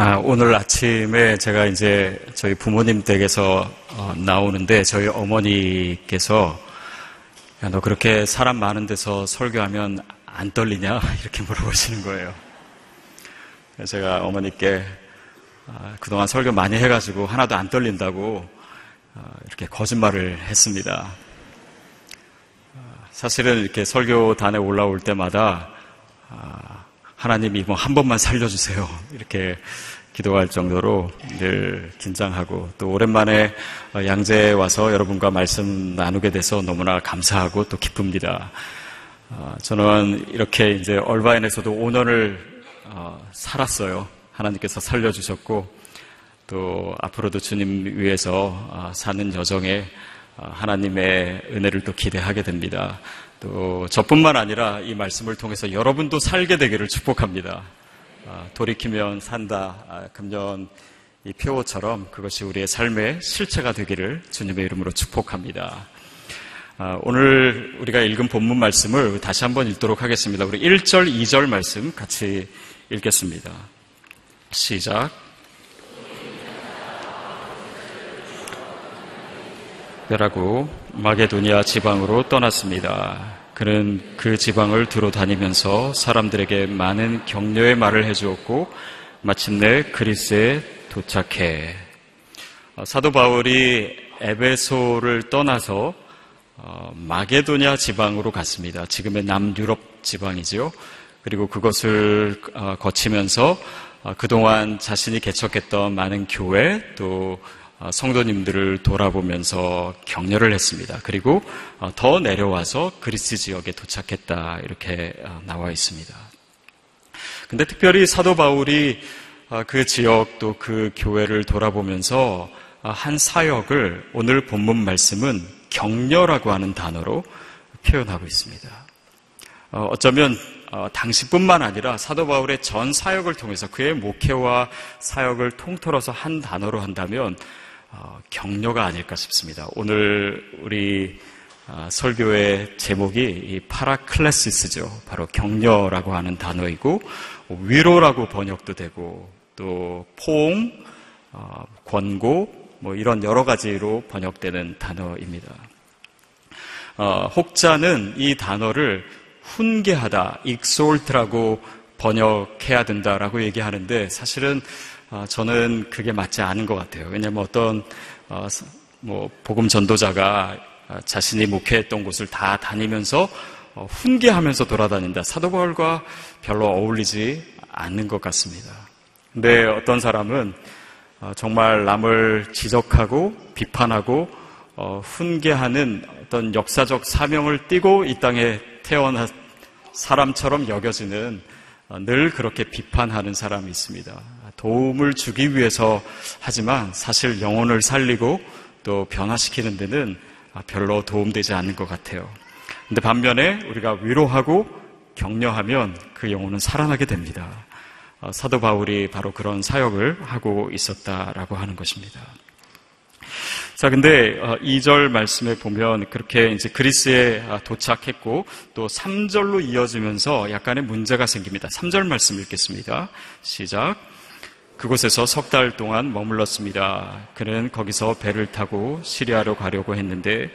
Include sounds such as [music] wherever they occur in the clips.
아, 오늘 아침에 제가 이제 저희 부모님 댁에서 어, 나오는데 저희 어머니께서 야, 너 그렇게 사람 많은 데서 설교하면 안 떨리냐? [laughs] 이렇게 물어보시는 거예요. 제가 어머니께 아, 그동안 설교 많이 해가지고 하나도 안 떨린다고 어, 이렇게 거짓말을 했습니다. 어, 사실은 이렇게 설교단에 올라올 때마다 아, 하나님이 뭐 한 번만 살려주세요. 이렇게 기도할 정도로 늘 긴장하고 또 오랜만에 어, 양재에 와서 여러분과 말씀 나누게 돼서 너무나 감사하고 또 기쁩니다. 어, 저는 이렇게 이제 얼바인에서도 5년을 어, 살았어요. 하나님께서 살려주셨고 또 앞으로도 주님 위해서 사는 여정에 하나님의 은혜를 또 기대하게 됩니다. 또 저뿐만 아니라 이 말씀을 통해서 여러분도 살게 되기를 축복합니다. 돌이키면 산다. 금년 이 표어처럼 그것이 우리의 삶의 실체가 되기를 주님의 이름으로 축복합니다. 오늘 우리가 읽은 본문 말씀을 다시 한번 읽도록 하겠습니다. 우리 1절, 2절 말씀 같이 읽겠습니다. 시작. 라고 마게도니아 지방으로 떠났습니다. 그는 그 지방을 두루 다니면서 사람들에게 많은 격려의 말을 해주었고 마침내 그리스에 도착해 어, 사도 바울이 에베소를 떠나서 어, 마게도냐 지방으로 갔습니다. 지금의 남유럽 지방이죠. 그리고 그것을 어, 거치면서 그동안 자신이 개척했던 많은 교회 또 어, 성도님들을 돌아보면서 격려를 했습니다. 그리고 어, 더 내려와서 그리스 지역에 도착했다 이렇게 어, 나와 있습니다. 근데 특별히 사도 바울이 그 지역 또 그 교회를 돌아보면서 한 사역을 오늘 본문 말씀은 격려라고 하는 단어로 표현하고 있습니다. 어쩌면 당시뿐만 아니라 사도 바울의 전 사역을 통해서 그의 목회와 사역을 통틀어서 한 단어로 한다면 어, 격려가 아닐까 싶습니다. 오늘 우리 어, 설교의 제목이 이 파라클레시스죠. 바로 격려라고 하는 단어이고 위로라고 번역도 되고 또 포옹, 어, 권고 뭐 이런 여러 가지로 번역되는 단어입니다. 혹자는 이 단어를 훈계하다, exalt라고 번역해야 된다라고 얘기하는데 사실은 아, 저는 그게 맞지 않은 것 같아요. 왜냐하면 어떤 어, 뭐 복음 전도자가 아, 자신이 목회했던 곳을 다 다니면서 어, 훈계하면서 돌아다닌다. 사도 바울과 별로 어울리지 않는 것 같습니다. 근데 어떤 사람은 어, 정말 남을 지적하고 비판하고 훈계하는 어떤 역사적 사명을 띠고 이 땅에 태어난 사람처럼 여겨지는 늘 그렇게 비판하는 사람이 있습니다. 도움을 주기 위해서 하지만 사실 영혼을 살리고 또 변화시키는 데는 별로 도움되지 않는 것 같아요. 근데 반면에 우리가 위로하고 격려하면 그 영혼은 살아나게 됩니다. 어, 사도 바울이 바로 그런 사역을 하고 있었다라고 하는 것입니다. 자, 근데 2절 어, 말씀에 보면 그렇게 이제 그리스에 아, 도착했고 또 3절로 이어지면서 약간의 문제가 생깁니다. 3절 말씀 읽겠습니다. 시작. 그곳에서 석 달 동안 머물렀습니다. 그는 거기서 배를 타고 시리아로 가려고 했는데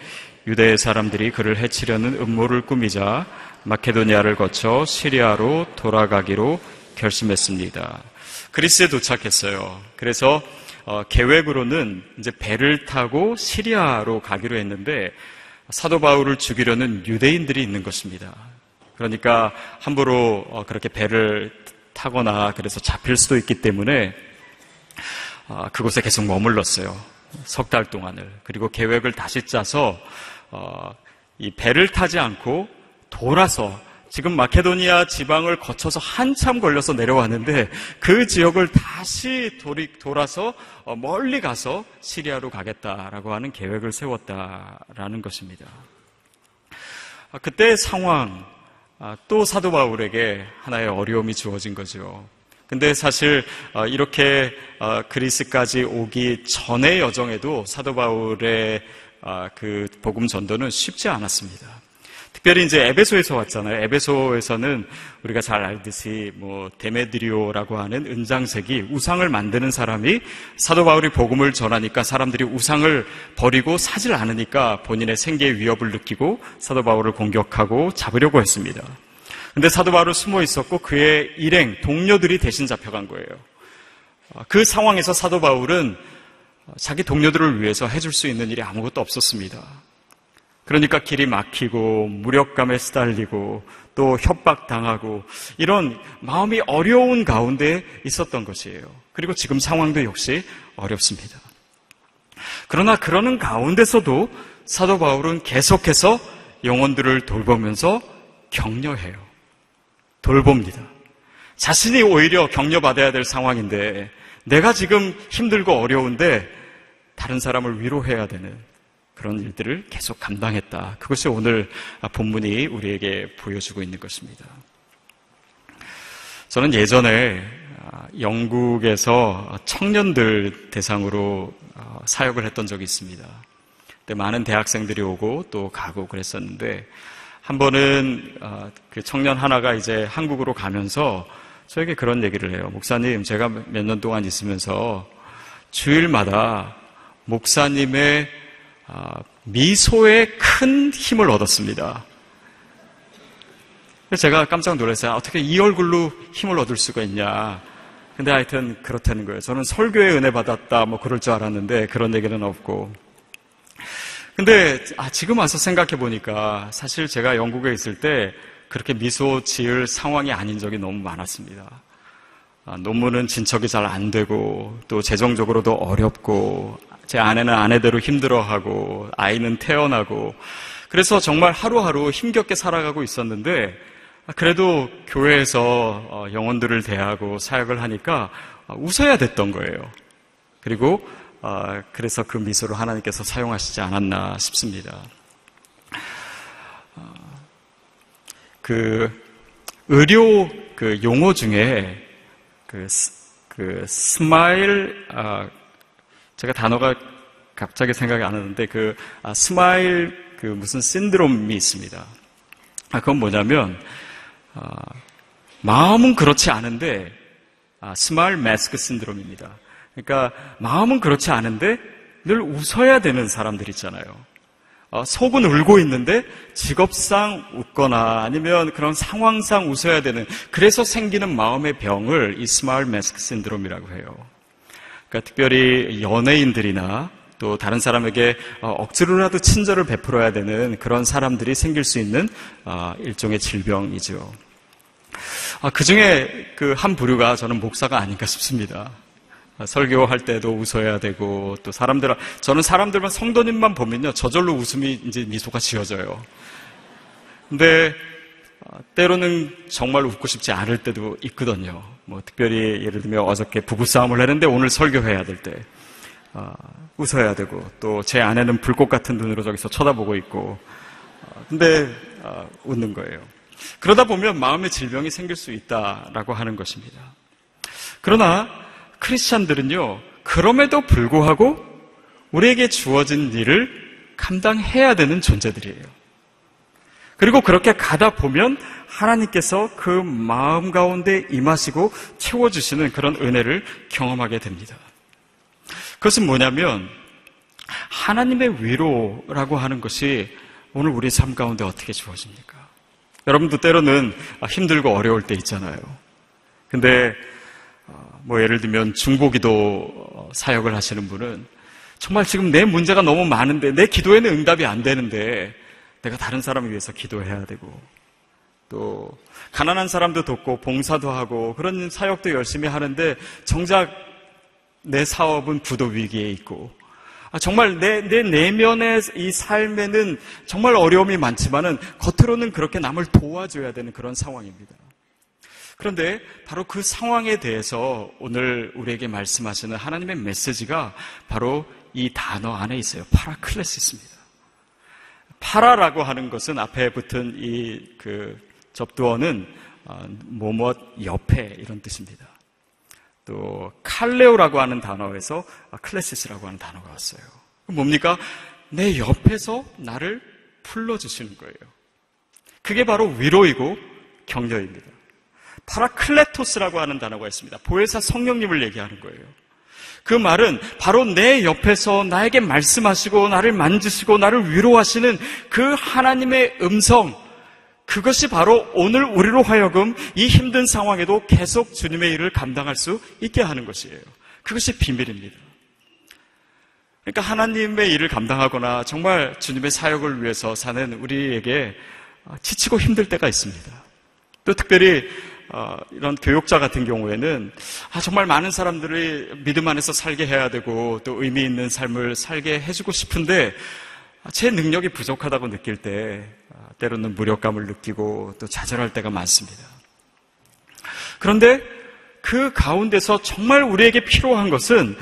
유대 사람들이 그를 해치려는 음모를 꾸미자 마케도니아를 거쳐 시리아로 돌아가기로 결심했습니다. 그리스에 도착했어요. 그래서 어, 계획으로는 이제 배를 타고 시리아로 가기로 했는데 사도 바울을 죽이려는 유대인들이 있는 것입니다. 그러니까 함부로 어, 그렇게 배를 타거나 그래서 잡힐 수도 있기 때문에 아, 그곳에 계속 머물렀어요. 석 달 동안을. 그리고 계획을 다시 짜서 어, 이 배를 타지 않고 돌아서 지금 마케도니아 지방을 거쳐서 한참 걸려서 내려왔는데 그 지역을 다시 돌이, 돌아서 어, 멀리 가서 시리아로 가겠다라고 하는 계획을 세웠다라는 것입니다. 아, 그때 상황, 아, 또 사도 바울에게 하나의 어려움이 주어진 거죠. 근데 사실 어, 이렇게 어, 그리스까지 오기 전의 여정에도 사도 바울의 어, 그 복음 전도는 쉽지 않았습니다. 특별히 이제 에베소에서 왔잖아요. 에베소에서는 우리가 잘 알듯이 뭐 데메드리오라고 하는 은장색이 우상을 만드는 사람이 사도 바울이 복음을 전하니까 사람들이 우상을 버리고 사질 않으니까 본인의 생계의 위협을 느끼고 사도 바울을 공격하고 잡으려고 했습니다. 근데 사도 바울은 숨어 있었고 그의 일행 동료들이 대신 잡혀간 거예요. 그 상황에서 사도 바울은 자기 동료들을 위해서 해줄 수 있는 일이 아무것도 없었습니다. 그러니까 길이 막히고 무력감에 시달리고 또 협박당하고 이런 마음이 어려운 가운데 있었던 것이에요. 그리고 지금 상황도 역시 어렵습니다. 그러나 그러는 가운데서도 사도 바울은 계속해서 영혼들을 돌보면서 격려해요. 돌봅니다. 자신이 오히려 격려받아야 될 상황인데 내가 지금 힘들고 어려운데 다른 사람을 위로해야 되는 그런 일들을 계속 감당했다. 그것이 오늘 본문이 우리에게 보여주고 있는 것입니다. 저는 예전에 영국에서 청년들 대상으로 사역을 했던 적이 있습니다. 그때 많은 대학생들이 오고 또 가고 그랬었는데 한 번은 그 청년 하나가 이제 한국으로 가면서 저에게 그런 얘기를 해요. 목사님, 제가 몇 년 동안 있으면서 주일마다 목사님의 아, 미소에 큰 힘을 얻었습니다. 제가 깜짝 놀랐어요. 어떻게 이 얼굴로 힘을 얻을 수가 있냐. 근데 하여튼 그렇다는 거예요. 저는 설교에 은혜 받았다, 뭐 그럴 줄 알았는데 그런 얘기는 없고. 근데 아, 지금 와서 생각해 보니까 사실 제가 영국에 있을 때 그렇게 미소 지을 상황이 아닌 적이 너무 많았습니다. 아, 논문은 진척이 잘 안 되고 또 재정적으로도 어렵고 제 아내는 아내대로 힘들어하고 아이는 태어나고 그래서 정말 하루하루 힘겹게 살아가고 있었는데 그래도 교회에서 어, 영혼들을 대하고 사역을 하니까 웃어야 됐던 거예요. 그리고 어, 그래서 그 미소를 하나님께서 사용하시지 않았나 싶습니다. 어, 그 의료 그 용어 중에 그, 그 smile 제가 단어가 갑자기 생각이 안 나는데 그 아, smile 그 무슨 신드롬이 있습니다. 아, 그건 뭐냐면 아, 마음은 그렇지 않은데 아, smile mask syndrome입니다. 그러니까 마음은 그렇지 않은데 늘 웃어야 되는 사람들 있잖아요. 어, 속은 울고 있는데 직업상 웃거나 아니면 그런 상황상 웃어야 되는 그래서 생기는 마음의 병을 이 smile mask syndrome이라고 해요. 그러니까 특별히 연예인들이나 또 다른 사람에게 어, 억지로라도 친절을 베풀어야 되는 그런 사람들이 생길 수 있는 어, 일종의 질병이죠. 아, 그 중에 그 한 부류가 저는 목사가 아닌가 싶습니다. 아, 설교할 때도 웃어야 되고 또 사람들 저는 사람들만 성도님만 보면요 저절로 웃음이 이제 미소가 지어져요. 근데 어, 때로는 정말 웃고 싶지 않을 때도 있거든요. 뭐 특별히 예를 들면 어저께 부부싸움을 했는데 오늘 설교해야 될 때, 어, 웃어야 되고 또 제 아내는 불꽃 같은 눈으로 저기서 쳐다보고 있고, 어, 근데 어, 웃는 거예요. 그러다 보면 마음의 질병이 생길 수 있다라고 하는 것입니다. 그러나 크리스찬들은요, 그럼에도 불구하고 우리에게 주어진 일을 감당해야 되는 존재들이에요. 그리고 그렇게 가다 보면 하나님께서 그 마음 가운데 임하시고 채워주시는 그런 은혜를 경험하게 됩니다. 그것은 뭐냐면 하나님의 위로라고 하는 것이 오늘 우리 삶 가운데 어떻게 주어집니까? 여러분도 때로는 힘들고 어려울 때 있잖아요. 근데 어, 뭐 예를 들면 중보기도 사역을 하시는 분은 정말 지금 내 문제가 너무 많은데 내 기도에는 응답이 안 되는데 내가 다른 사람을 위해서 기도해야 되고 또 가난한 사람도 돕고 봉사도 하고 그런 사역도 열심히 하는데 정작 내 사업은 부도 위기에 있고 아, 정말 내, 내 내면의 이 삶에는 정말 어려움이 많지만은 겉으로는 그렇게 남을 도와줘야 되는 그런 상황입니다. 그런데 바로 그 상황에 대해서 오늘 우리에게 말씀하시는 하나님의 메시지가 바로 이 단어 안에 있어요. 파라클레시스입니다. 파라라고 하는 것은 앞에 붙은 이 그 접두어는 어, 뭐뭐 옆에 이런 뜻입니다. 또 칼레오라고 하는 단어에서 클레시스라고 하는 단어가 왔어요. 뭡니까? 내 옆에서 나를 불러주시는 거예요. 그게 바로 위로이고 격려입니다. 파라클레토스라고 하는 단어가 있습니다. 보혜사 성령님을 얘기하는 거예요. 그 말은 바로 내 옆에서 나에게 말씀하시고 나를 만지시고 나를 위로하시는 그 하나님의 음성, 그것이 바로 오늘 우리로 하여금 이 힘든 상황에도 계속 주님의 일을 감당할 수 있게 하는 것이에요. 그것이 비밀입니다. 그러니까 하나님의 일을 감당하거나 정말 주님의 사역을 위해서 사는 우리에게 지치고 힘들 때가 있습니다. 또 특별히 어, 이런 교육자 같은 경우에는 아, 정말 많은 사람들이 믿음 안에서 살게 해야 되고 또 의미 있는 삶을 살게 해주고 싶은데 아, 제 능력이 부족하다고 느낄 때 아, 때로는 무력감을 느끼고 또 좌절할 때가 많습니다. 그런데 그 가운데서 정말 우리에게 필요한 것은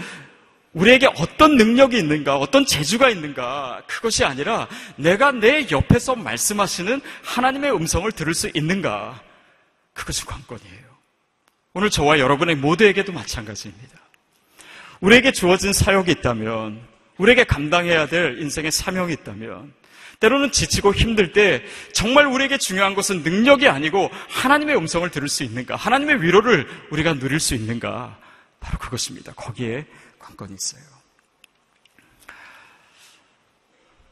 우리에게 어떤 능력이 있는가, 어떤 재주가 있는가, 그것이 아니라 내가 내 옆에서 말씀하시는 하나님의 음성을 들을 수 있는가, 그것이 관건이에요. 오늘 저와 여러분의 모두에게도 마찬가지입니다. 우리에게 주어진 사역이 있다면, 우리에게 감당해야 될 인생의 사명이 있다면, 때로는 지치고 힘들 때 정말 우리에게 중요한 것은 능력이 아니고 하나님의 음성을 들을 수 있는가, 하나님의 위로를 우리가 누릴 수 있는가, 바로 그것입니다. 거기에 관건이 있어요.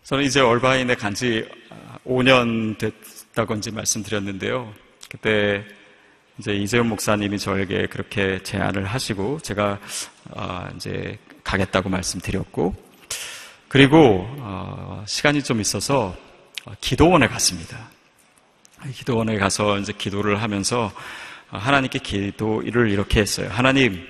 저는 이제 얼바인에 간 지 5년 됐다고 이제 말씀드렸는데요. 그때 이제 이재훈 목사님이 저에게 그렇게 제안을 하시고 제가 어, 이제 가겠다고 말씀드렸고 그리고 어, 시간이 좀 있어서 기도원에 갔습니다. 기도원에 가서 이제 기도를 하면서 하나님께 기도를 이렇게 했어요. 하나님,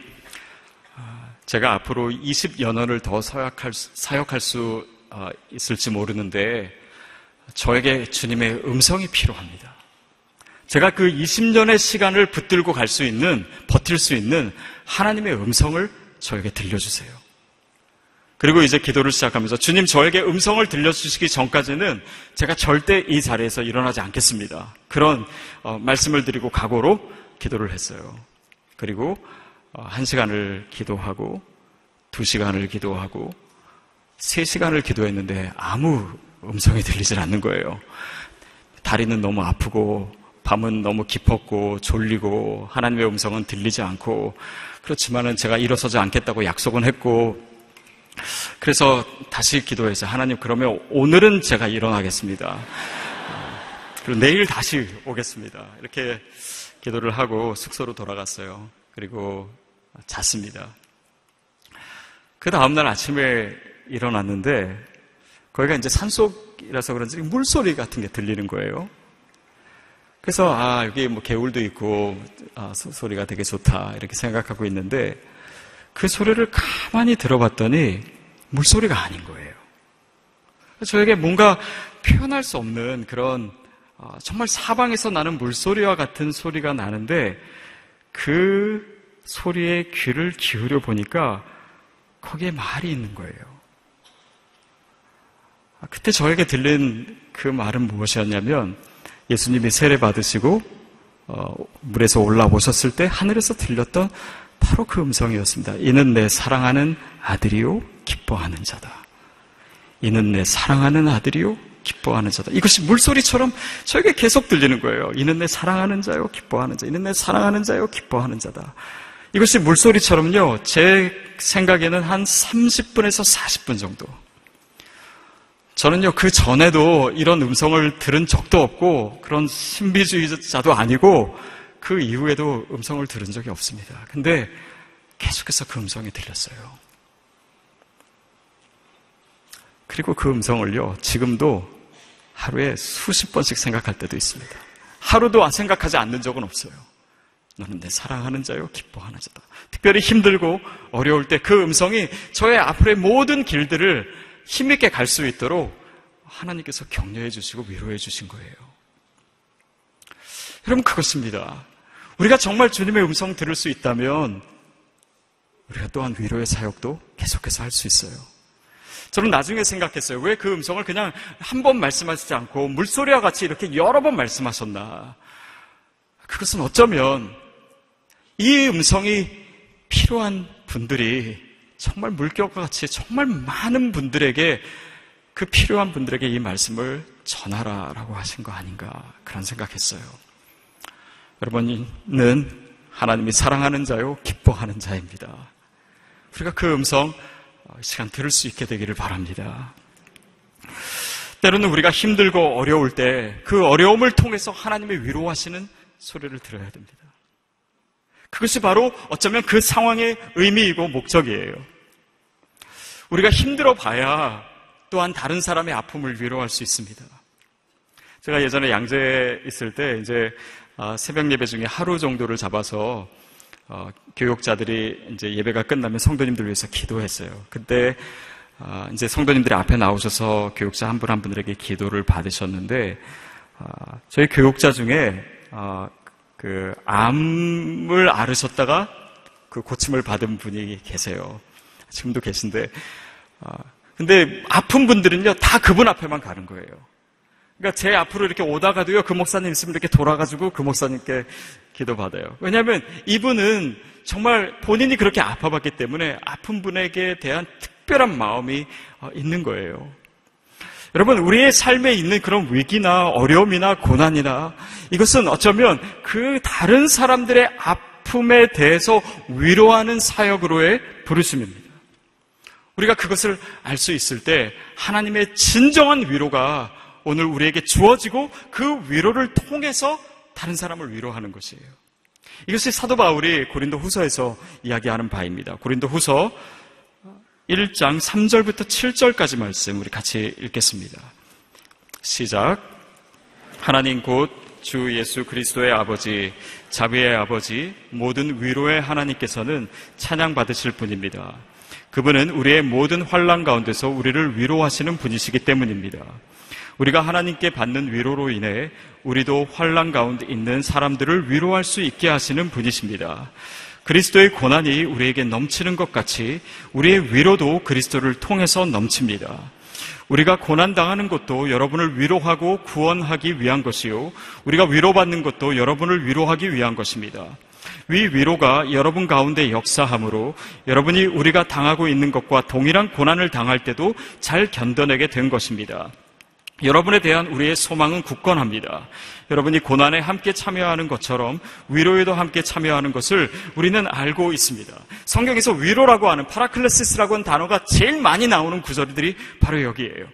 제가 앞으로 20여 년을 더 사역할, 사역할 수 어, 있을지 모르는데 저에게 주님의 음성이 필요합니다. 제가 그 20년의 시간을 붙들고 갈 수 있는, 버틸 수 있는 하나님의 음성을 저에게 들려주세요. 그리고 이제 기도를 시작하면서 주님 저에게 음성을 들려주시기 전까지는 제가 절대 이 자리에서 일어나지 않겠습니다. 그런 어, 말씀을 드리고 각오로 기도를 했어요. 그리고 어, 한 시간을 기도하고 두 시간을 기도하고 세 시간을 기도했는데 아무 음성이 들리질 않는 거예요. 다리는 너무 아프고 밤은 너무 깊었고 졸리고 하나님의 음성은 들리지 않고 그렇지만은 제가 일어서지 않겠다고 약속은 했고 그래서 다시 기도해서 하나님 그러면 오늘은 제가 일어나겠습니다. 그리고 내일 다시 오겠습니다. 이렇게 기도를 하고 숙소로 돌아갔어요. 그리고 잤습니다. 그 다음날 아침에 일어났는데 거기가 이제 산속이라서 그런지 물소리 같은 게 들리는 거예요. 그래서 아 여기 뭐 개울도 있고 아, 소리가 되게 좋다 이렇게 생각하고 있는데 그 소리를 가만히 들어봤더니 물소리가 아닌 거예요. 저에게 뭔가 표현할 수 없는 그런 어, 정말 사방에서 나는 물소리와 같은 소리가 나는데 그 소리에 귀를 기울여 보니까 거기에 말이 있는 거예요. 아, 그때 저에게 들린 그 말은 무엇이었냐면 예수님이 세례 받으시고 어, 물에서 올라오셨을 때 하늘에서 들렸던 바로 그 음성이었습니다. 이는 내 사랑하는 아들이요 기뻐하는 자다. 이는 내 사랑하는 아들이요 기뻐하는 자다. 이것이 물소리처럼 저에게 계속 들리는 거예요. 이는 내 사랑하는 자요 기뻐하는 자. 이는 내 사랑하는 자요 기뻐하는 자다. 이것이 물소리처럼요. 제 생각에는 한 30분에서 40분 정도. 저는요, 그 전에도 이런 음성을 들은 적도 없고, 그런 신비주의자도 아니고, 그 이후에도 음성을 들은 적이 없습니다. 근데 계속해서 그 음성이 들렸어요. 그리고 그 음성을요, 지금도 하루에 수십 번씩 생각할 때도 있습니다. 하루도 생각하지 않는 적은 없어요. 너는 내 사랑하는 자요, 기뻐하는 자다. 특별히 힘들고 어려울 때 그 음성이 저의 앞으로의 모든 길들을 힘있게 갈 수 있도록 하나님께서 격려해 주시고 위로해 주신 거예요. 여러분, 그것입니다. 우리가 정말 주님의 음성 들을 수 있다면 우리가 또한 위로의 사역도 계속해서 할 수 있어요. 저는 나중에 생각했어요. 왜 그 음성을 그냥 한 번 말씀하시지 않고 물소리와 같이 이렇게 여러 번 말씀하셨나. 그것은 어쩌면 이 음성이 필요한 분들이 정말 물결과 같이 정말 많은 분들에게 그 필요한 분들에게 이 말씀을 전하라라고 하신 거 아닌가 그런 생각했어요. 여러분은 하나님이 사랑하는 자요, 기뻐하는 자입니다. 우리가 그 음성 어, 시간 들을 수 있게 되기를 바랍니다. 때로는 우리가 힘들고 어려울 때 그 어려움을 통해서 하나님의 위로하시는 소리를 들어야 됩니다. 그것이 바로 어쩌면 그 상황의 의미이고 목적이에요. 우리가 힘들어 봐야 또한 다른 사람의 아픔을 위로할 수 있습니다. 제가 예전에 양재에 있을 때 이제 아, 새벽 예배 중에 하루 정도를 잡아서 어, 교육자들이 이제 예배가 끝나면 성도님들 위해서 기도했어요. 그때 아, 이제 성도님들이 앞에 나오셔서 교육자 한 분한 분들에게 기도를 받으셨는데 아, 저희 교육자 중에 그 암을 앓으셨다가 그 고침을 받은 분이 계세요. 지금도 계신데 근데 아픈 분들은요 다 그분 앞에만 가는 거예요. 그러니까 제 앞으로 이렇게 오다가도요, 그 목사님 있으면 이렇게 돌아가지고 그 목사님께 기도받아요. 왜냐하면 이분은 정말 본인이 그렇게 아파봤기 때문에 아픈 분에게 대한 특별한 마음이 어, 있는 거예요. 여러분, 우리의 삶에 있는 그런 위기나 어려움이나 고난이나 이것은 어쩌면 그 다른 사람들의 아픔에 대해서 위로하는 사역으로의 부르심입니다. 우리가 그것을 알 수 있을 때 하나님의 진정한 위로가 오늘 우리에게 주어지고 그 위로를 통해서 다른 사람을 위로하는 것이에요. 이것이 사도 바울이 고린도 후서에서 이야기하는 바입니다. 고린도 후서 1장 3절부터 7절까지 말씀 우리 같이 읽겠습니다. 시작. 하나님 곧 주 예수 그리스도의 아버지, 자비의 아버지, 모든 위로의 하나님께서는 찬양 받으실 분입니다. 그분은 우리의 모든 환란 가운데서 우리를 위로하시는 분이시기 때문입니다. 우리가 하나님께 받는 위로로 인해 우리도 환란 가운데 있는 사람들을 위로할 수 있게 하시는 분이십니다. 그리스도의 고난이 우리에게 넘치는 것 같이 우리의 위로도 그리스도를 통해서 넘칩니다. 우리가 고난 당하는 것도 여러분을 위로하고 구원하기 위한 것이요. 우리가 위로받는 것도 여러분을 위로하기 위한 것입니다. 위 위로가 여러분 가운데 역사함으로 여러분이 우리가 당하고 있는 것과 동일한 고난을 당할 때도 잘 견뎌내게 된 것입니다. 여러분에 대한 우리의 소망은 굳건합니다. 여러분이 고난에 함께 참여하는 것처럼 위로에도 함께 참여하는 것을 우리는 알고 있습니다. 성경에서 위로라고 하는 파라클레시스라고 하는 단어가 제일 많이 나오는 구절들이 바로 여기에요.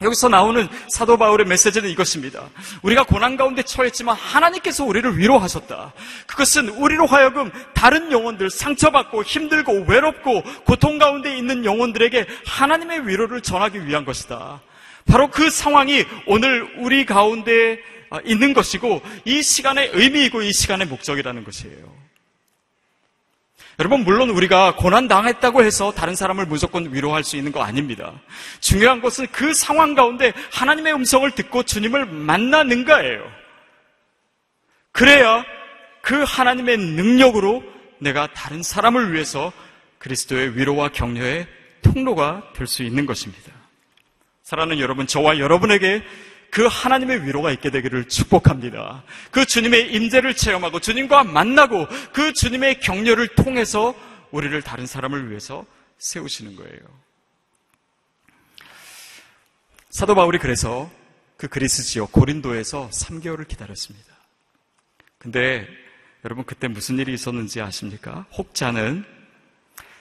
여기서 나오는 사도 바울의 메시지는 이것입니다. 우리가 고난 가운데 처했지만 하나님께서 우리를 위로하셨다. 그것은 우리로 하여금 다른 영혼들, 상처받고 힘들고 외롭고 고통 가운데 있는 영혼들에게 하나님의 위로를 전하기 위한 것이다. 바로 그 상황이 오늘 우리 가운데 있는 것이고 이 시간의 의미이고 이 시간의 목적이라는 것이에요. 여러분, 물론 우리가 고난당했다고 해서 다른 사람을 무조건 위로할 수 있는 거 아닙니다. 중요한 것은 그 상황 가운데 하나님의 음성을 듣고 주님을 만나는가예요. 그래야 그 하나님의 능력으로 내가 다른 사람을 위해서 그리스도의 위로와 격려의 통로가 될 수 있는 것입니다. 사랑하는 여러분, 저와 여러분에게 그 하나님의 위로가 있게 되기를 축복합니다. 그 주님의 임재를 체험하고 주님과 만나고 그 주님의 격려를 통해서 우리를 다른 사람을 위해서 세우시는 거예요. 사도 바울이 그래서 그 그리스 지역 고린도에서 3개월을 기다렸습니다. 근데 여러분 그때 무슨 일이 있었는지 아십니까? 혹자는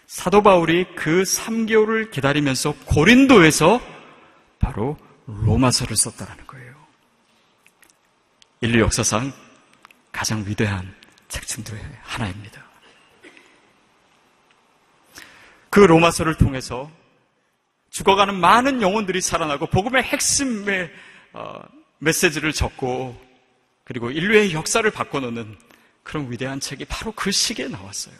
사도 바울이 그 3개월을 기다리면서 고린도에서 바로 로마서를 썼다라는 거예요. 인류 역사상 가장 위대한 책 중에 하나입니다. 그 로마서를 통해서 죽어가는 많은 영혼들이 살아나고 복음의 핵심의 어, 메시지를 적고 그리고 인류의 역사를 바꿔놓는 그런 위대한 책이 바로 그 시기에 나왔어요.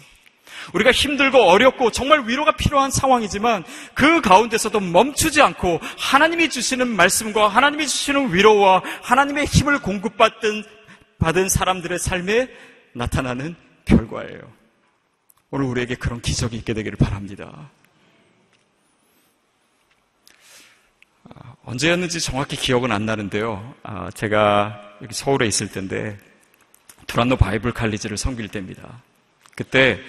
우리가 힘들고 어렵고 정말 위로가 필요한 상황이지만 그 가운데서도 멈추지 않고 하나님이 주시는 말씀과 하나님이 주시는 위로와 하나님의 힘을 공급받던 받은 사람들의 삶에 나타나는 결과예요. 오늘 우리에게 그런 기적이 있게 되기를 바랍니다. 아, 언제였는지 정확히 기억은 안 나는데요. 아, 제가 여기 서울에 있을 때인데 두란노 바이블 칼리지를 섬길 때입니다. 그때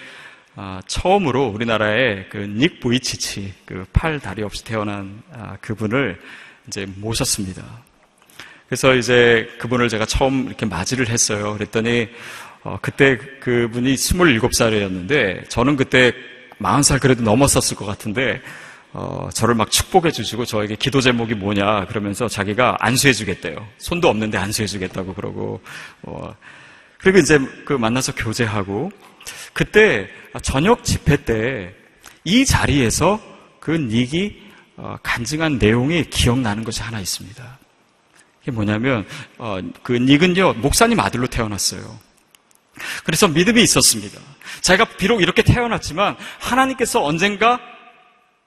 아, 처음으로 우리나라에 그닉 부이치치 그 팔 다리 없이 태어난 아, 그분을 이제 모셨습니다. 그래서 이제 그분을 제가 처음 이렇게 맞이를 했어요. 그랬더니 어, 그때 그분이 27살이었는데 저는 그때 40살 그래도 넘었었을 것 같은데 어, 저를 막 축복해 주시고 저에게 기도 제목이 뭐냐 그러면서 자기가 안수해 주겠대요. 손도 없는데 안수해 주겠다고 그러고 어, 그리고 이제 그 만나서 교제하고 그때 저녁 집회 때 이 자리에서 그 닉이 어, 간증한 내용이 기억나는 것이 하나 있습니다. 이게 뭐냐면 어, 그 닉은요 목사님 아들로 태어났어요. 그래서 믿음이 있었습니다. 자기가 비록 이렇게 태어났지만 하나님께서 언젠가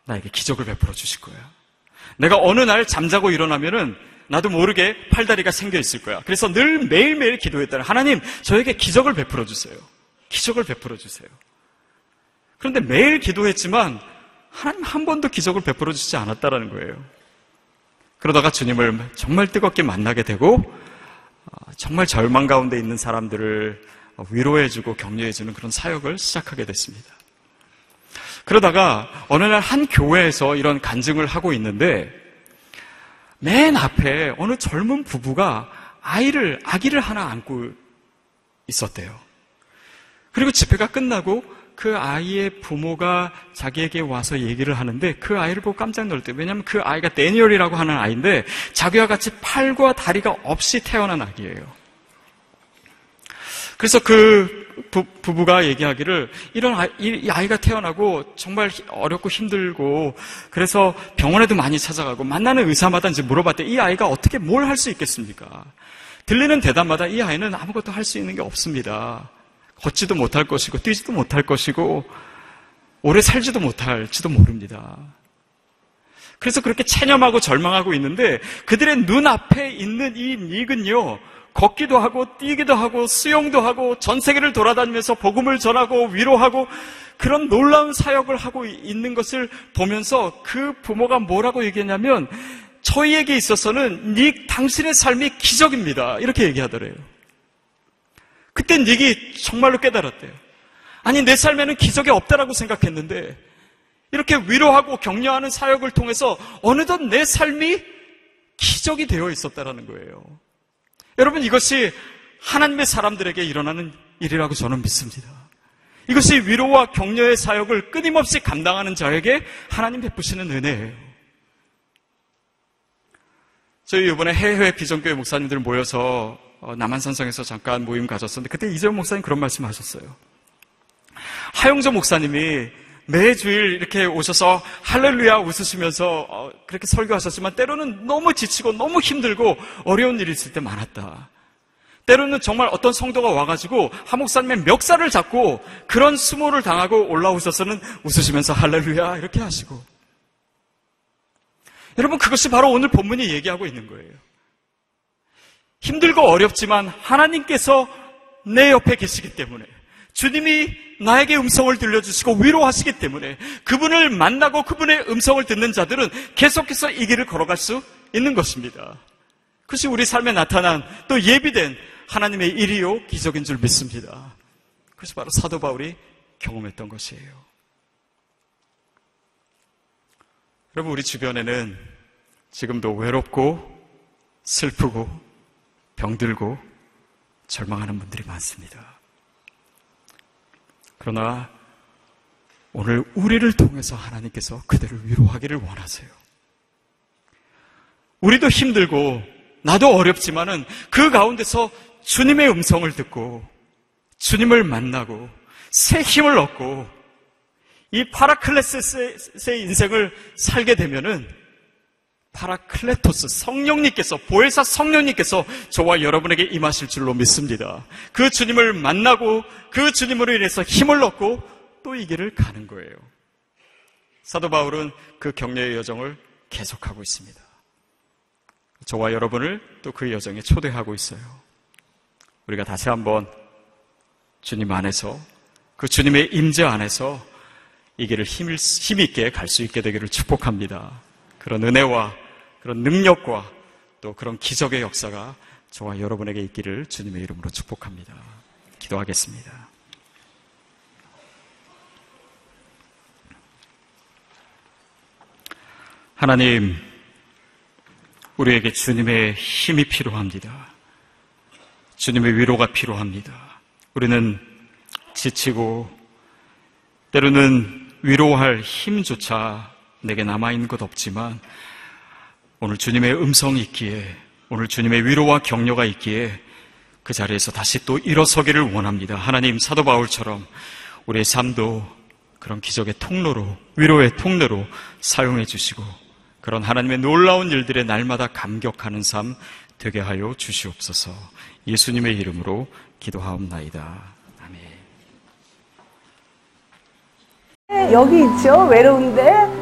나에게 기적을 베풀어 주실 거야. 내가 어느 날 잠자고 일어나면은 나도 모르게 팔다리가 생겨 있을 거야. 그래서 늘 매일매일 기도했다. 하나님, 저에게 기적을 베풀어 주세요. 기적을 베풀어 주세요. 그런데 매일 기도했지만 하나님 한 번도 기적을 베풀어 주지 않았다라는 거예요. 그러다가 주님을 정말 뜨겁게 만나게 되고 어, 정말 절망 가운데 있는 사람들을 위로해주고 격려해주는 그런 사역을 시작하게 됐습니다. 그러다가 어느 날 한 교회에서 이런 간증을 하고 있는데 맨 앞에 어느 젊은 부부가 아이를, 아기를 하나 안고 있었대요. 그리고 집회가 끝나고 그 아이의 부모가 자기에게 와서 얘기를 하는데 그 아이를 보고 깜짝 놀랐대요. 왜냐하면 그 아이가 데니얼이라고 하는 아이인데 자기와 같이 팔과 다리가 없이 태어난 아기예요. 그래서 그 부, 부가 얘기하기를 이런 아이, 이 아이가 태어나고 정말 어렵고 힘들고 그래서 병원에도 많이 찾아가고 만나는 의사마다 이제 물어봤대 이 아이가 어떻게 뭘 할 수 있겠습니까? 들리는 대답마다 이 아이는 아무것도 할 수 있는 게 없습니다. 걷지도 못할 것이고 뛰지도 못할 것이고 오래 살지도 못할지도 모릅니다. 그래서 그렇게 체념하고 절망하고 있는데 그들의 눈앞에 있는 이 닉은요 걷기도 하고 뛰기도 하고 수영도 하고 전 세계를 돌아다니면서 복음을 전하고 위로하고 그런 놀라운 사역을 하고 있는 것을 보면서 그 부모가 뭐라고 얘기했냐면 저희에게 있어서는 닉 당신의 삶이 기적입니다. 이렇게 얘기하더래요. 그때 닉이 정말로 깨달았대요. 아니 내 삶에는 기적이 없다라고 생각했는데 이렇게 위로하고 격려하는 사역을 통해서 어느덧 내 삶이 기적이 되어 있었다라는 거예요. 여러분 이것이 하나님의 사람들에게 일어나는 일이라고 저는 믿습니다. 이것이 위로와 격려의 사역을 끊임없이 감당하는 자에게 하나님 베푸시는 은혜예요. 저희 이번에 해외 비전교회 목사님들 모여서 어, 남한산성에서 잠깐 모임 가졌었는데 그때 이재용 목사님 그런 말씀 하셨어요. 하용조 목사님이 매주일 이렇게 오셔서 할렐루야 웃으시면서 어, 그렇게 설교하셨지만 때로는 너무 지치고 너무 힘들고 어려운 일이 있을 때 많았다. 때로는 정말 어떤 성도가 와가지고 한 목사님의 멱살을 잡고 그런 수모를 당하고 올라오셔서는 웃으시면서 할렐루야 이렇게 하시고 여러분 그것이 바로 오늘 본문이 얘기하고 있는 거예요. 힘들고 어렵지만 하나님께서 내 옆에 계시기 때문에 주님이 나에게 음성을 들려주시고 위로하시기 때문에 그분을 만나고 그분의 음성을 듣는 자들은 계속해서 이 길을 걸어갈 수 있는 것입니다. 그것이 우리 삶에 나타난 또 예비된 하나님의 일이요 기적인 줄 믿습니다. 그것이 바로 사도 바울이 경험했던 것이에요. 여러분 우리 주변에는 지금도 외롭고 슬프고 병들고 절망하는 분들이 많습니다. 그러나 오늘 우리를 통해서 하나님께서 그들을 위로하기를 원하세요. 우리도 힘들고 나도 어렵지만은 그 가운데서 주님의 음성을 듣고 주님을 만나고 새 힘을 얻고 이 파라클레시스의 인생을 살게 되면은 파라클레토스 성령님께서 보혜사 성령님께서 저와 여러분에게 임하실 줄로 믿습니다. 그 주님을 만나고 그 주님으로 인해서 힘을 얻고 또 이 길을 가는 거예요. 사도 바울은 그 격려의 여정을 계속하고 있습니다. 저와 여러분을 또 그 여정에 초대하고 있어요. 우리가 다시 한번 주님 안에서 그 주님의 임재 안에서 이 길을 힘 있게 갈 수 있게 되기를 축복합니다. 그런 은혜와 그런 능력과 또 그런 기적의 역사가 저와 여러분에게 있기를 주님의 이름으로 축복합니다. 기도하겠습니다. 하나님, 우리에게 주님의 힘이 필요합니다. 주님의 위로가 필요합니다. 우리는 지치고 때로는 위로할 힘조차 내게 남아있는 것 없지만 오늘 주님의 음성이 있기에, 오늘 주님의 위로와 격려가 있기에, 그 자리에서 다시 또 일어서기를 원합니다. 하나님 사도 바울처럼 우리의 삶도 그런 기적의 통로로, 위로의 통로로 사용해 주시고, 그런 하나님의 놀라운 일들의 날마다 감격하는 삶 되게 하여 주시옵소서. 예수님의 이름으로 기도하옵나이다. 아멘. 여기 있죠 외로운데 아,